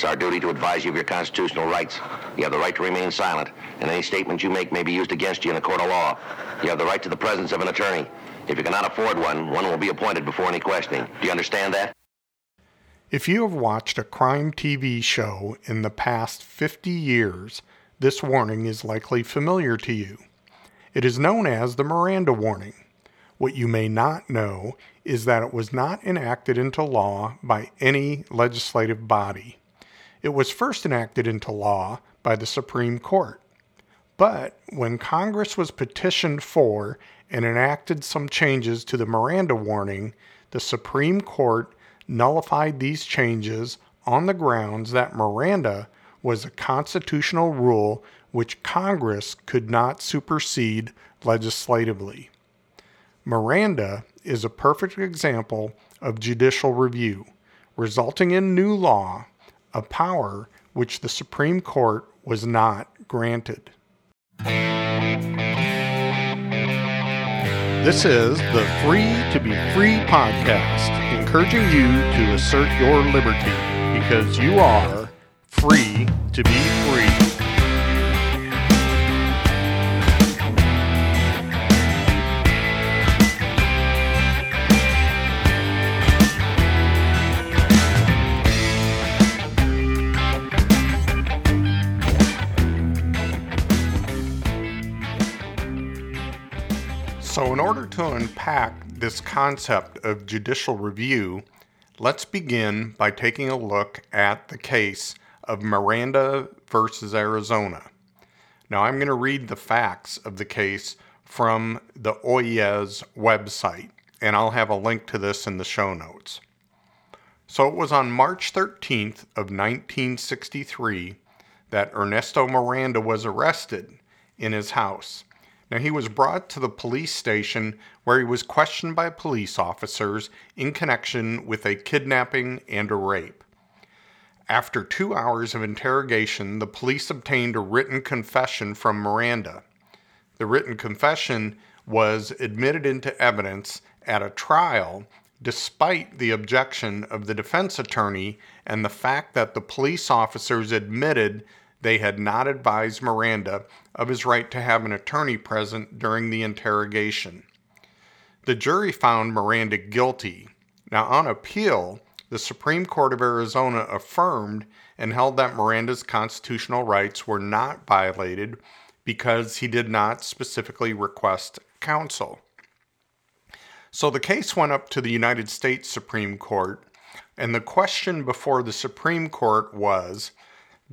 It's our duty to advise you of your constitutional rights. You have the right to remain silent, and any statement you make may be used against you in a court of law. You have the right to the presence of an attorney. If you cannot afford one, one will be appointed before any questioning. Do you understand that? If you have watched a crime TV show in the past 50 years, this warning is likely familiar to you. It is known as the Miranda warning. What you may not know is that it was not enacted into law by any legislative body. It was first enacted into law by the Supreme Court. But when Congress was petitioned for and enacted some changes to the Miranda warning, the Supreme Court nullified these changes on the grounds that Miranda was a constitutional rule which Congress could not supersede legislatively. Miranda is a perfect example of judicial review, resulting in new law a power which the Supreme Court was not granted. This is the Free to Be Free podcast, encouraging you to assert your liberty because you are free to be free. In order to unpack this concept of judicial review, let's begin by taking a look at the case of Miranda versus Arizona. Now, I'm going to read the facts of the case from the Oyez website, and I'll have a link to this in the show notes. So, it was on March 13th of 1963 that Ernesto Miranda was arrested in his house now, he was brought to the police station where he was questioned by police officers in connection with a kidnapping and a rape. After two hours of interrogation, the police obtained a written confession from Miranda. The written confession was admitted into evidence at a trial despite the objection of the defense attorney and the fact that the police officers admitted they had not advised Miranda of his right to have an attorney present during the interrogation. The jury found Miranda guilty. Now, on appeal, the Supreme Court of Arizona affirmed and held that Miranda's constitutional rights were not violated because he did not specifically request counsel. So the case went up to the United States Supreme Court, and the question before the Supreme Court was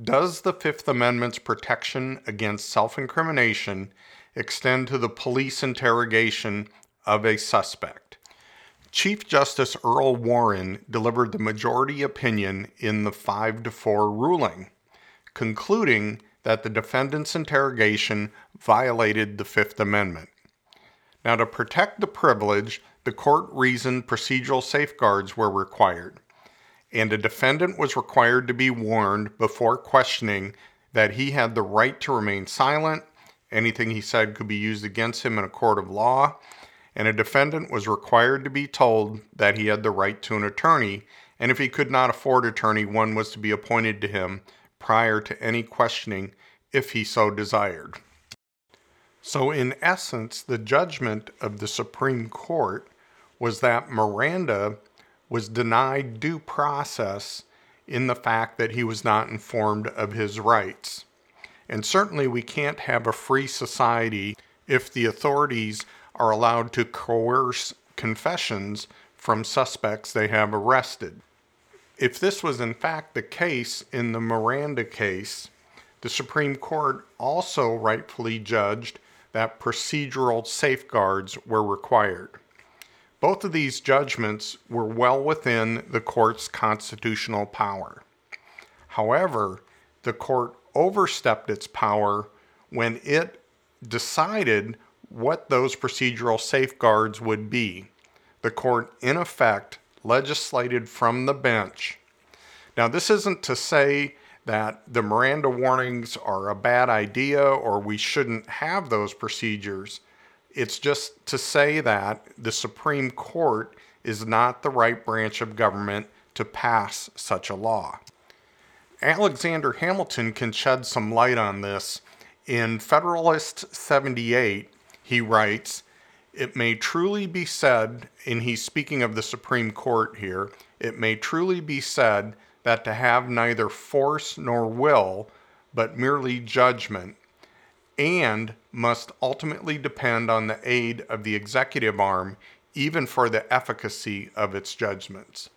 does the Fifth Amendment's protection against self incrimination extend to the police interrogation of a suspect? Chief Justice Earl Warren delivered the majority opinion in the 5 to 4 ruling, concluding that the defendant's interrogation violated the Fifth Amendment. Now, to protect the privilege, the court reasoned procedural safeguards were required and a defendant was required to be warned before questioning that he had the right to remain silent. Anything he said could be used against him in a court of law. And a defendant was required to be told that he had the right to an attorney. And if he could not afford attorney, one was to be appointed to him prior to any questioning if he so desired. So, in essence, the judgment of the Supreme Court was that Miranda was denied due process in the fact that he was not informed of his rights. And certainly, we can't have a free society if the authorities are allowed to coerce confessions from suspects they have arrested. If this was in fact the case in the Miranda case, the Supreme Court also rightfully judged that procedural safeguards were required. Both of these judgments were well within the court's constitutional power. However, the court overstepped its power when it decided what those procedural safeguards would be. The court, in effect, legislated from the bench. Now, this isn't to say that the Miranda warnings are a bad idea or we shouldn't have those procedures. It's just to say that the Supreme Court is not the right branch of government to pass such a law. Alexander Hamilton can shed some light on this. In Federalist 78, he writes, It may truly be said, and he's speaking of the Supreme Court here, it may truly be said that to have neither force nor will, but merely judgment, and must ultimately depend on the aid of the executive arm, even for the efficacy of its judgments.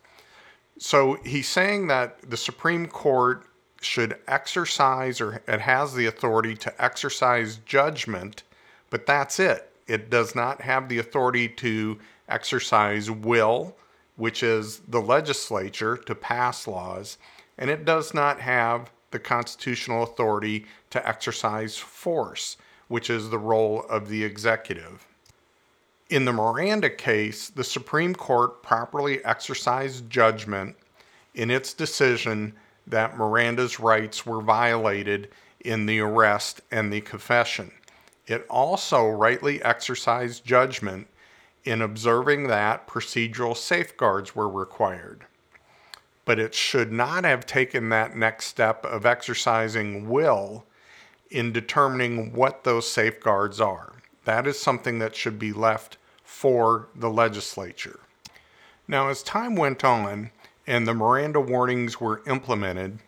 So he's saying that the Supreme Court should exercise or it has the authority to exercise judgment, but that's it. It does not have the authority to exercise will, which is the legislature to pass laws, and it does not have the constitutional authority to exercise force, which is the role of the executive. In the Miranda case, the Supreme Court properly exercised judgment in its decision that Miranda's rights were violated in the arrest and the confession. It also rightly exercised judgment in observing that procedural safeguards were required. But it should not have taken that next step of exercising will in determining what those safeguards are. That is something that should be left for the legislature. Now, as time went on and the Miranda warnings were implemented,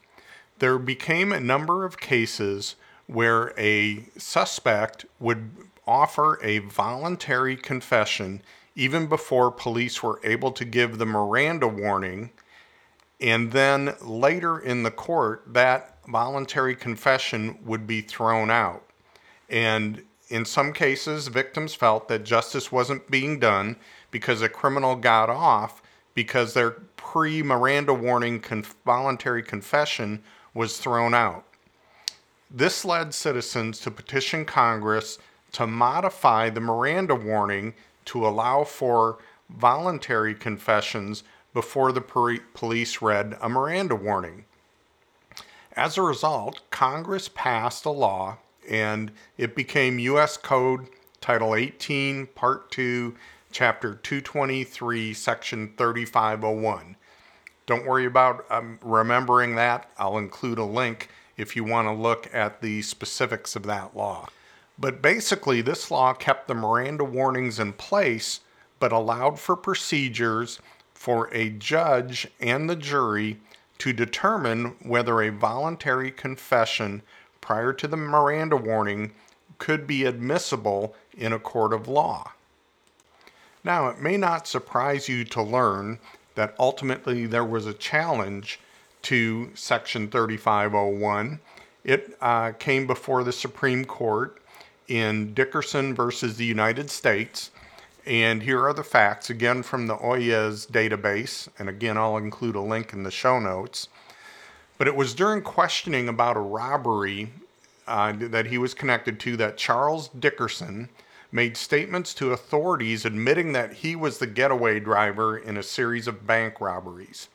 there became a number of cases where a suspect would offer a voluntary confession even before police were able to give the Miranda warning. And then later in the court, that voluntary confession would be thrown out. And in some cases, victims felt that justice wasn't being done because a criminal got off because their pre Miranda warning conf- voluntary confession was thrown out. This led citizens to petition Congress to modify the Miranda warning to allow for voluntary confessions before the police read a Miranda warning. As a result, Congress passed a law and it became U.S. Code Title 18, Part 2, Chapter 223, Section 3501. Don't worry about um, remembering that. I'll include a link if you want to look at the specifics of that law. But basically, this law kept the Miranda warnings in place, but allowed for procedures for a judge and the jury to determine whether a voluntary confession prior to the Miranda warning could be admissible in a court of law. Now, it may not surprise you to learn that ultimately there was a challenge to Section 3501. It uh, came before the Supreme Court in Dickerson versus the United States. And here are the facts, again from the Oyez database. And again, I'll include a link in the show notes. But it was during questioning about a robbery uh, that he was connected to that Charles Dickerson made statements to authorities admitting that he was the getaway driver in a series of bank robberies.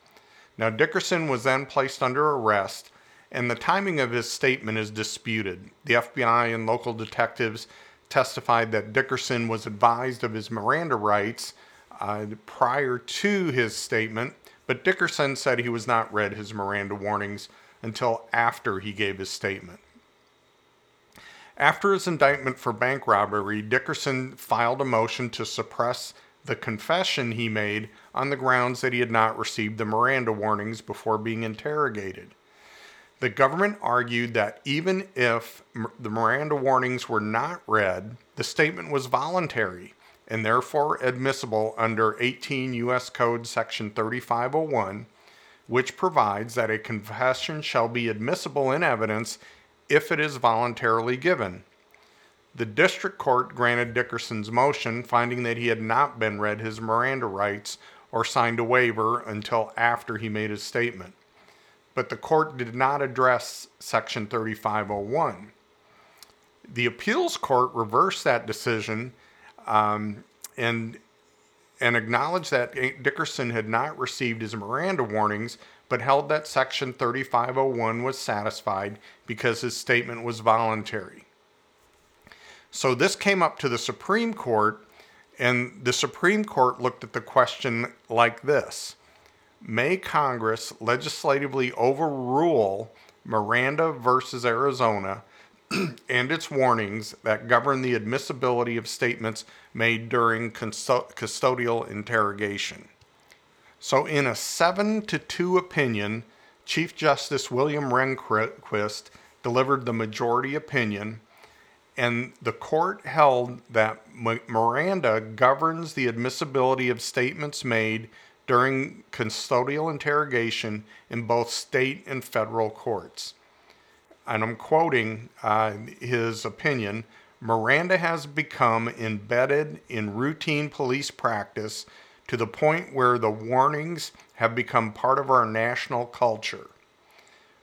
Now, Dickerson was then placed under arrest, and the timing of his statement is disputed. The FBI and local detectives testified that Dickerson was advised of his Miranda rights uh, prior to his statement, but Dickerson said he was not read his Miranda warnings until after he gave his statement. After his indictment for bank robbery, Dickerson filed a motion to suppress the confession he made on the grounds that he had not received the Miranda warnings before being interrogated. The government argued that even if the Miranda warnings were not read, the statement was voluntary and therefore admissible under 18 U.S. Code Section 3501, which provides that a confession shall be admissible in evidence if it is voluntarily given. The district court granted Dickerson's motion, finding that he had not been read his Miranda rights or signed a waiver until after he made his statement. But the court did not address Section 3501. The appeals court reversed that decision um, and and acknowledged that Dickerson had not received his Miranda warnings, but held that Section 3501 was satisfied because his statement was voluntary. So this came up to the Supreme Court, and the Supreme Court looked at the question like this may Congress legislatively overrule Miranda versus Arizona and its warnings that govern the admissibility of statements made during custodial interrogation. So, in a 7 to 2 opinion, Chief Justice William Rehnquist delivered the majority opinion, and the court held that Miranda governs the admissibility of statements made during custodial interrogation in both state and federal courts. And I'm quoting uh, his opinion Miranda has become embedded in routine police practice to the point where the warnings have become part of our national culture.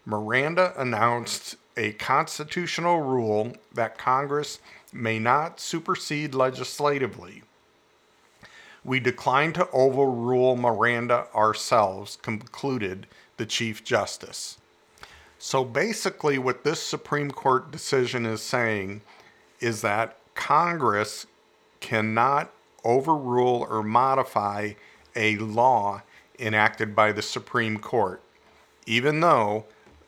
Miranda announced a constitutional rule that Congress may not supersede legislatively we decline to overrule Miranda ourselves, concluded the Chief Justice. So basically, what this Supreme Court decision is saying is that Congress cannot overrule or modify a law enacted by the Supreme Court, even though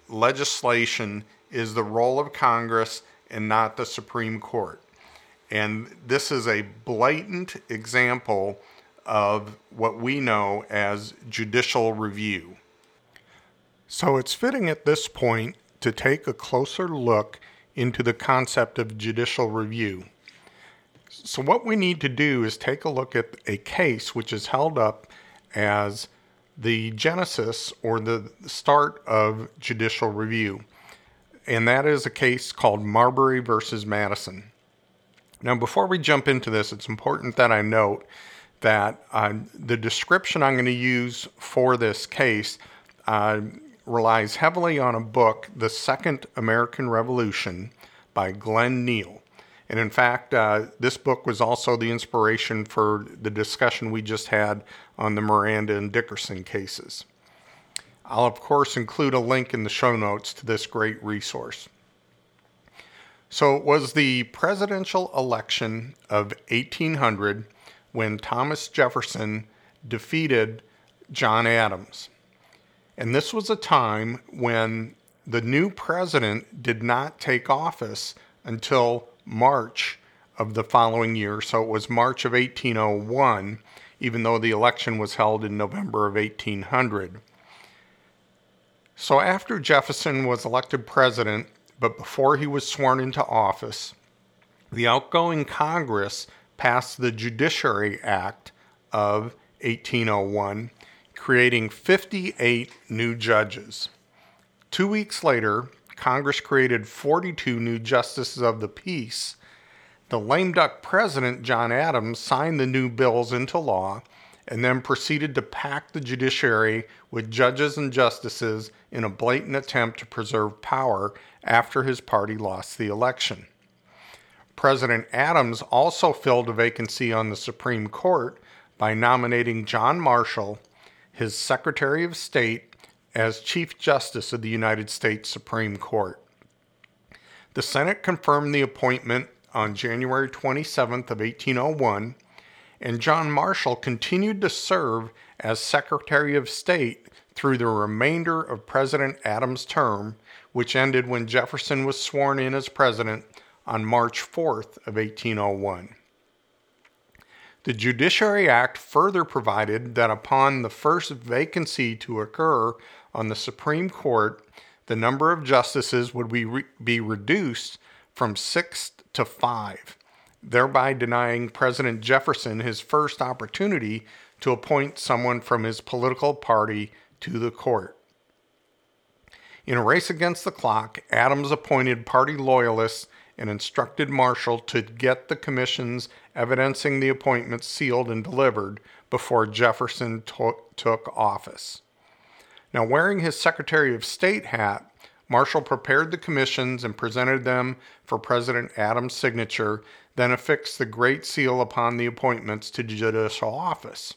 legislation is the role of Congress and not the Supreme Court. And this is a blatant example of what we know as judicial review. So it's fitting at this point to take a closer look into the concept of judicial review. So, what we need to do is take a look at a case which is held up as the genesis or the start of judicial review. And that is a case called Marbury versus Madison. Now, before we jump into this, it's important that I note that uh, the description I'm going to use for this case uh, relies heavily on a book, The Second American Revolution by Glenn Neal. And in fact, uh, this book was also the inspiration for the discussion we just had on the Miranda and Dickerson cases. I'll, of course, include a link in the show notes to this great resource. So, it was the presidential election of 1800 when Thomas Jefferson defeated John Adams. And this was a time when the new president did not take office until March of the following year. So it was March of 1801, even though the election was held in November of 1800. So after Jefferson was elected president, but before he was sworn into office, the outgoing Congress passed the Judiciary Act of 1801, creating 58 new judges. Two weeks later, Congress created 42 new justices of the peace. The lame duck president, John Adams, signed the new bills into law and then proceeded to pack the judiciary with judges and justices in a blatant attempt to preserve power after his party lost the election. President Adams also filled a vacancy on the Supreme Court by nominating John Marshall, his Secretary of State, as Chief Justice of the United States Supreme Court. The Senate confirmed the appointment on January 27th of 1801, and John Marshall continued to serve as Secretary of State through the remainder of President Adams' term, which ended when Jefferson was sworn in as president on March 4th of 1801. The Judiciary Act further provided that upon the first vacancy to occur on the Supreme Court, the number of justices would be, re- be reduced from six to five, thereby denying President Jefferson his first opportunity to appoint someone from his political party to the court. In a race against the clock, Adams appointed party loyalists and instructed Marshall to get the commissions evidencing the appointments sealed and delivered before Jefferson to- took office. Now, wearing his Secretary of State hat, Marshall prepared the commissions and presented them for President Adams' signature, then affixed the Great Seal upon the appointments to judicial office.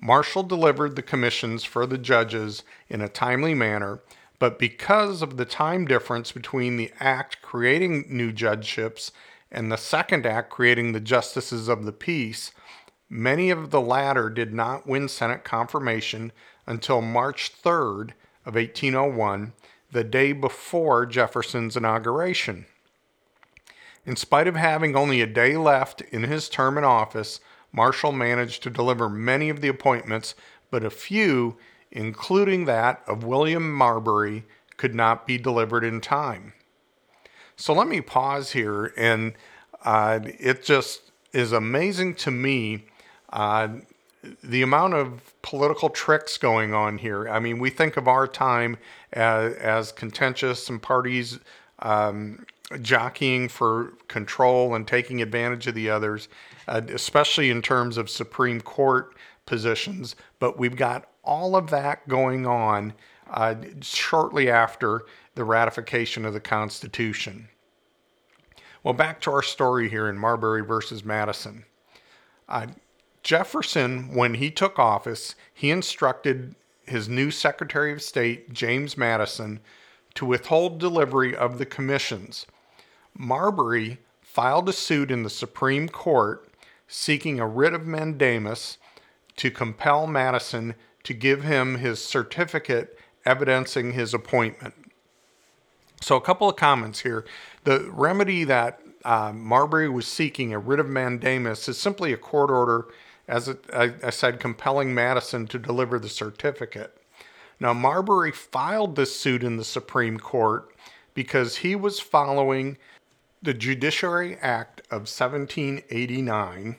Marshall delivered the commissions for the judges in a timely manner but because of the time difference between the act creating new judgeships and the second act creating the justices of the peace, many of the latter did not win Senate confirmation until March 3rd of 1801, the day before Jefferson's inauguration. In spite of having only a day left in his term in office, Marshall managed to deliver many of the appointments, but a few, including that of William Marbury, could not be delivered in time. So let me pause here, and uh, it just is amazing to me uh, the amount of political tricks going on here. I mean, we think of our time as, as contentious and parties um, jockeying for control and taking advantage of the others, uh, especially in terms of Supreme Court positions. But we've got all of that going on uh, shortly after the ratification of the Constitution. Well, back to our story here in Marbury versus Madison. Uh, Jefferson, when he took office, he instructed his new Secretary of State, James Madison, to withhold delivery of the commissions. Marbury filed a suit in the Supreme Court seeking a writ of mandamus to compel Madison to give him his certificate evidencing his appointment. So, a couple of comments here. The remedy that uh, Marbury was seeking, a writ of mandamus, is simply a court order, as it, I, I said, compelling Madison to deliver the certificate. Now, Marbury filed this suit in the Supreme Court because he was following the Judiciary Act of 1789,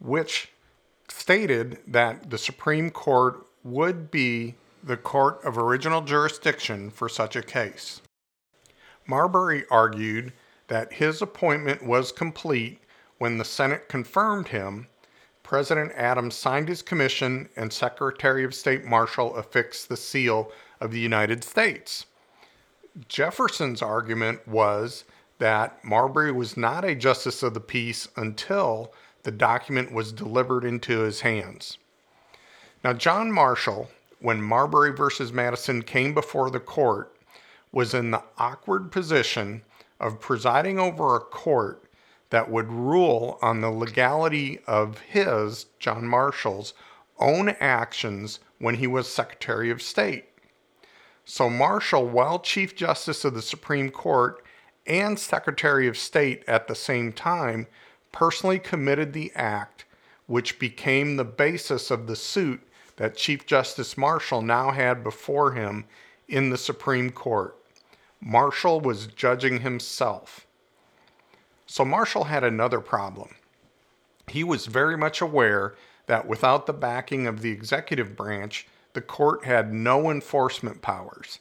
which stated that the Supreme Court would be the court of original jurisdiction for such a case. Marbury argued that his appointment was complete when the Senate confirmed him. President Adams signed his commission, and Secretary of State Marshall affixed the seal of the United States. Jefferson's argument was that Marbury was not a justice of the peace until the document was delivered into his hands. Now, John Marshall, when Marbury versus Madison came before the court, was in the awkward position of presiding over a court that would rule on the legality of his, John Marshall's, own actions when he was Secretary of State. So, Marshall, while Chief Justice of the Supreme Court and Secretary of State at the same time, personally committed the act which became the basis of the suit that Chief Justice Marshall now had before him in the Supreme Court. Marshall was judging himself. So Marshall had another problem. He was very much aware that without the backing of the executive branch, the court had no enforcement powers.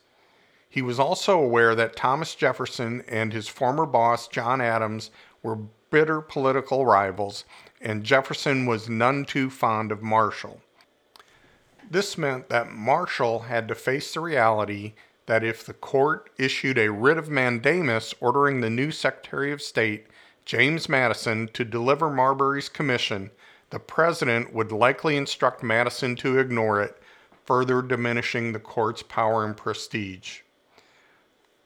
He was also aware that Thomas Jefferson and his former boss, John Adams, were bitter political rivals, and Jefferson was none too fond of Marshall. This meant that Marshall had to face the reality that if the court issued a writ of mandamus ordering the new Secretary of State, James Madison, to deliver Marbury's commission, the president would likely instruct Madison to ignore it, further diminishing the court's power and prestige.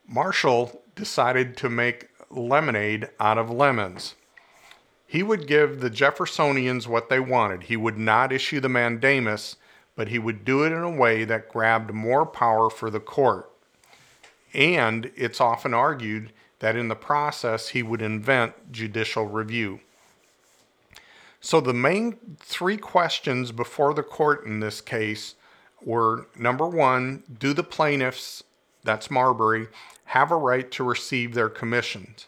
Marshall decided to make lemonade out of lemons. He would give the Jeffersonians what they wanted. He would not issue the mandamus, but he would do it in a way that grabbed more power for the court. And it's often argued that in the process he would invent judicial review. So the main three questions before the court in this case were number one, do the plaintiffs, that's Marbury, have a right to receive their commissions?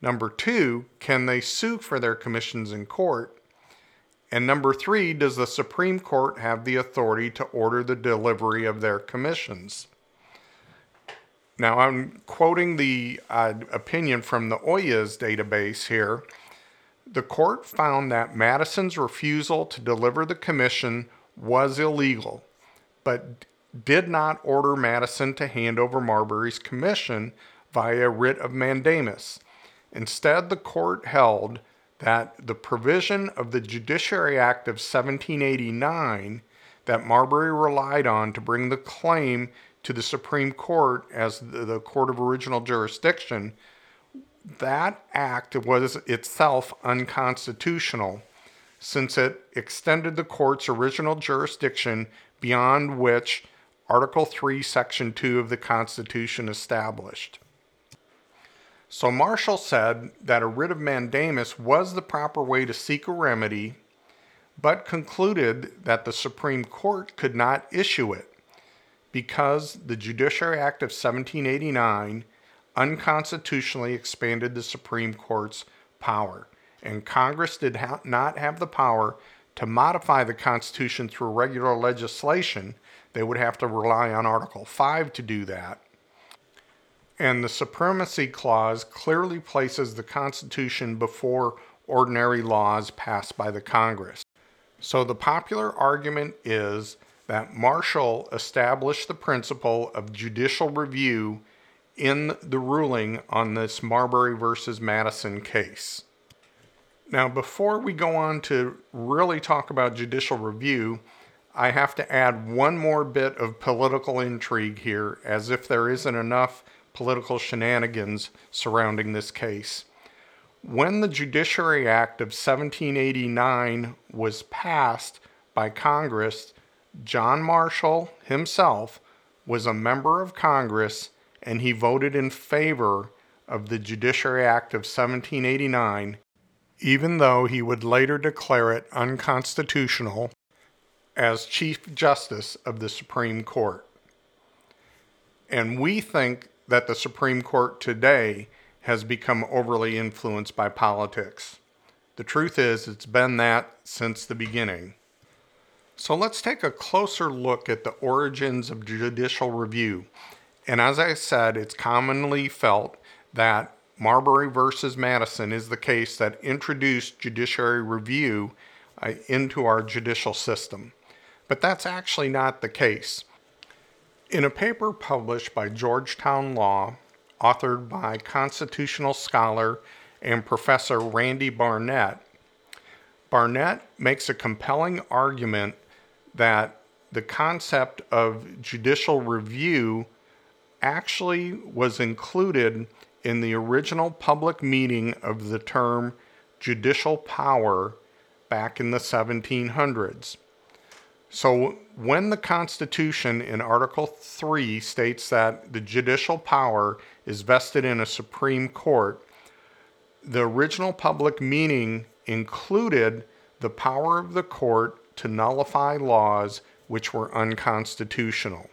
Number two, can they sue for their commissions in court? And number three, does the Supreme Court have the authority to order the delivery of their commissions? Now, I'm quoting the uh, opinion from the Oyez database here. The court found that Madison's refusal to deliver the commission was illegal, but did not order Madison to hand over Marbury's commission via writ of mandamus. Instead, the court held that the provision of the Judiciary Act of 1789 that Marbury relied on to bring the claim to the Supreme Court as the, court of original jurisdiction, that act was itself unconstitutional since it extended the court's original jurisdiction beyond which Article 3, Section 2 of the Constitution established. So Marshall said that a writ of mandamus was the proper way to seek a remedy, but concluded that the Supreme Court could not issue it because the Judiciary Act of 1789 unconstitutionally expanded the Supreme Court's power, and Congress did ha- not have the power to modify the Constitution through regular legislation. They would have to rely on Article 5 to do that. And the Supremacy Clause clearly places the Constitution before ordinary laws passed by the Congress. So the popular argument is that Marshall established the principle of judicial review in the ruling on this Marbury versus Madison case. Now, before we go on to really talk about judicial review, I have to add one more bit of political intrigue here, as if there isn't enough political shenanigans surrounding this case. When the Judiciary Act of 1789 was passed by Congress, John Marshall himself was a member of Congress and he voted in favor of the Judiciary Act of 1789, even though he would later declare it unconstitutional as Chief Justice of the Supreme Court. And we think that the Supreme Court today has become overly influenced by politics. The truth is, it's been that since the beginning. So let's take a closer look at the origins of judicial review. And as I said, it's commonly felt that Marbury versus Madison is the case that introduced judiciary review uh, into our judicial system. But that's actually not the case. In a paper published by Georgetown Law, authored by constitutional scholar and professor Randy Barnett, Barnett makes a compelling argument that the concept of judicial review actually was included in the original public meaning of the term judicial power back in the 1700s. So, when the Constitution in Article 3 states that the judicial power is vested in a Supreme Court, the original public meaning included the power of the court to nullify laws which were unconstitutional.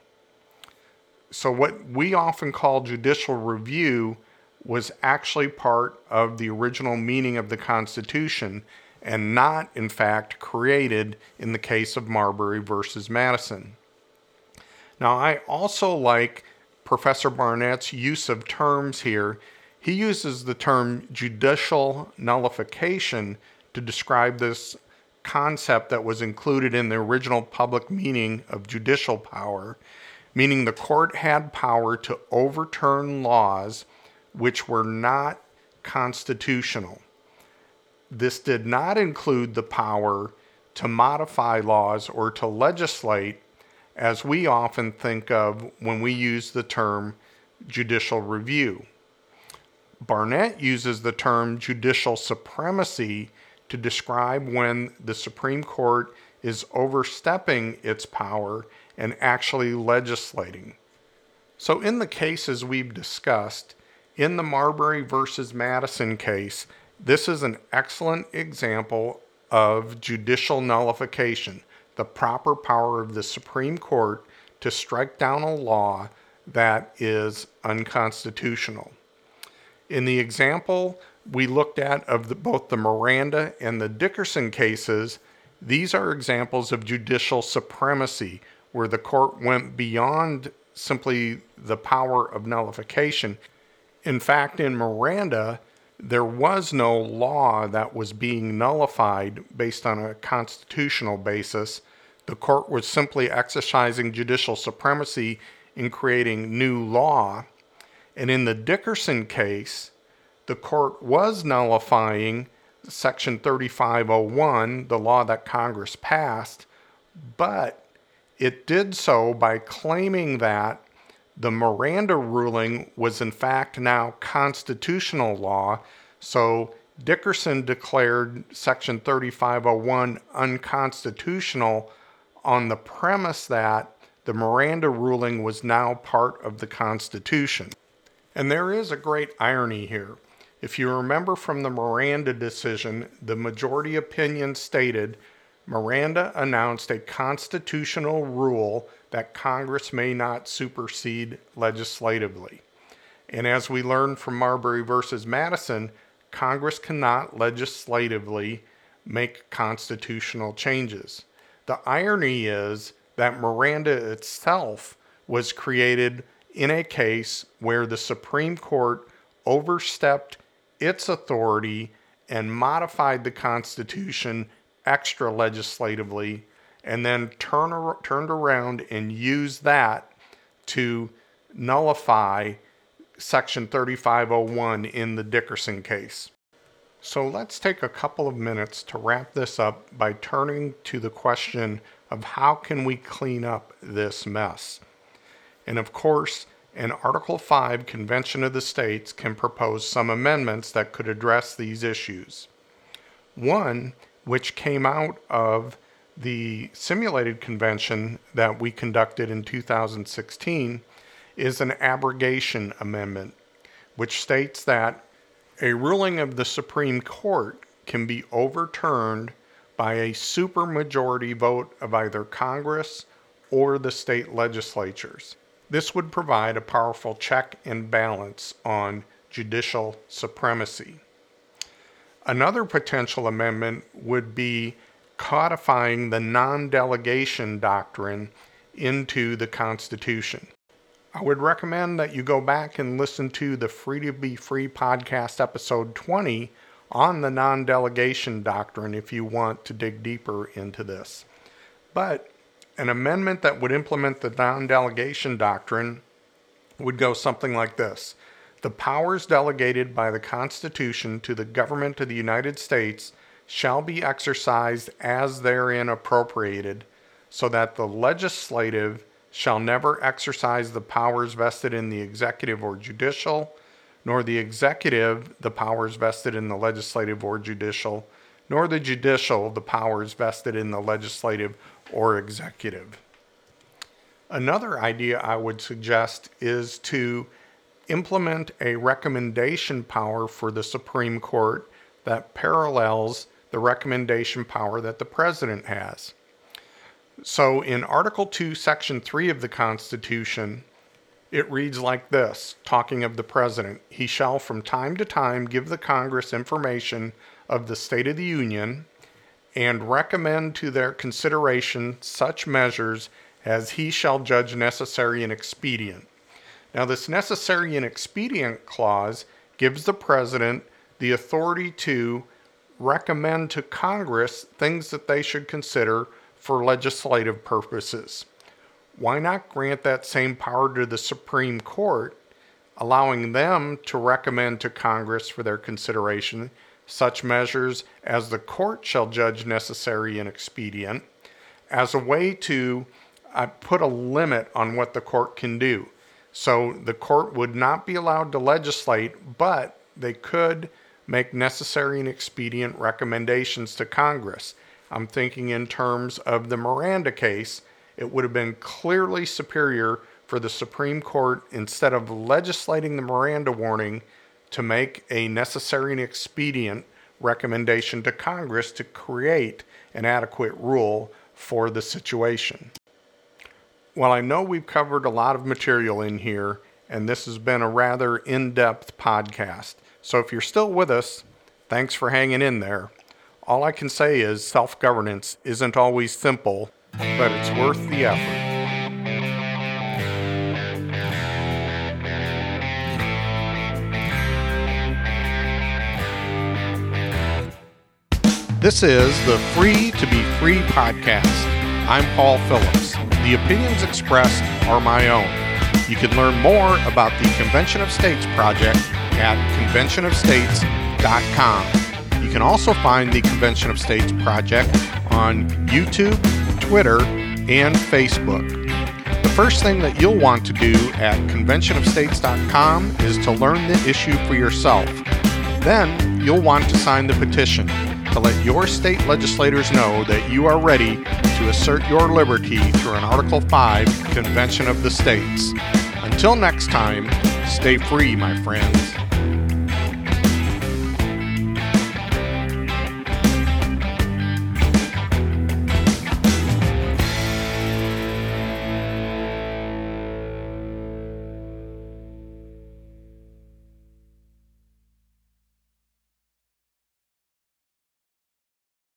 So, what we often call judicial review was actually part of the original meaning of the Constitution and not, in fact, created in the case of Marbury versus Madison. Now, I also like Professor Barnett's use of terms here. He uses the term judicial nullification to describe this concept that was included in the original public meaning of judicial power, meaning the court had power to overturn laws which were not constitutional. This did not include the power to modify laws or to legislate, as we often think of when we use the term judicial review. Barnett uses the term judicial supremacy to describe when the Supreme Court is overstepping its power and actually legislating. So, in the cases we've discussed, in the Marbury versus Madison case, this is an excellent example of judicial nullification, the proper power of the Supreme Court to strike down a law that is unconstitutional. In the example we looked at of the, both the Miranda and the Dickerson cases, these are examples of judicial supremacy where the court went beyond simply the power of nullification. In fact, in Miranda, there was no law that was being nullified based on a constitutional basis. The court was simply exercising judicial supremacy in creating new law. And in the Dickerson case, the court was nullifying Section 3501, the law that Congress passed, but it did so by claiming that the Miranda ruling was in fact now constitutional law. So Dickerson declared Section 3501 unconstitutional on the premise that the Miranda ruling was now part of the Constitution. And there is a great irony here. If you remember from the Miranda decision, the majority opinion stated Miranda announced a constitutional rule that Congress may not supersede legislatively. And as we learned from Marbury versus Madison, Congress cannot legislatively make constitutional changes. The irony is that Miranda itself was created in a case where the Supreme Court overstepped its authority and modified the Constitution extra legislatively and then turn, turned around and used that to nullify Section 3501 in the Dickerson case. So let's take a couple of minutes to wrap this up by turning to the question of how can we clean up this mess. And of course, an Article 5 Convention of the States can propose some amendments that could address these issues. One, which came out of the simulated convention that we conducted in 2016, is an abrogation amendment, which states that a ruling of the Supreme Court can be overturned by a supermajority vote of either Congress or the state legislatures. This would provide a powerful check and balance on judicial supremacy. Another potential amendment would be codifying the non delegation doctrine into the Constitution. I would recommend that you go back and listen to the Free to Be Free podcast, episode 20, on the non delegation doctrine if you want to dig deeper into this. But an amendment that would implement the non delegation doctrine would go something like this The powers delegated by the Constitution to the government of the United States shall be exercised as therein appropriated, so that the legislative shall never exercise the powers vested in the executive or judicial, nor the executive the powers vested in the legislative or judicial, nor the judicial the powers vested in the legislative or executive. Another idea I would suggest is to implement a recommendation power for the Supreme Court that parallels the recommendation power that the president has. So in Article 2, Section 3 of the Constitution, it reads like this talking of the President He shall from time to time give the Congress information of the State of the Union and recommend to their consideration such measures as he shall judge necessary and expedient. Now, this necessary and expedient clause gives the President the authority to recommend to Congress things that they should consider for legislative purposes. Why not grant that same power to the Supreme Court, allowing them to recommend to Congress for their consideration such measures as the court shall judge necessary and expedient, as a way to uh, put a limit on what the court can do. So the court would not be allowed to legislate, but they could make necessary and expedient recommendations to Congress. I'm thinking in terms of the Miranda case, it would have been clearly superior for the Supreme Court, instead of legislating the Miranda warning, to make a necessary and expedient recommendation to Congress to create an adequate rule for the situation. Well, I know we've covered a lot of material in here, and this has been a rather in depth podcast. So if you're still with us, thanks for hanging in there. All I can say is self governance isn't always simple, but it's worth the effort. This is the Free to Be Free podcast. I'm Paul Phillips. The opinions expressed are my own. You can learn more about the Convention of States project at conventionofstates.com. You can also find the Convention of States Project on YouTube, Twitter, and Facebook. The first thing that you'll want to do at conventionofstates.com is to learn the issue for yourself. Then you'll want to sign the petition. to let your state legislators know that you are ready to assert your liberty through an Article 5 Convention of the States. Until next time, stay free, my friends.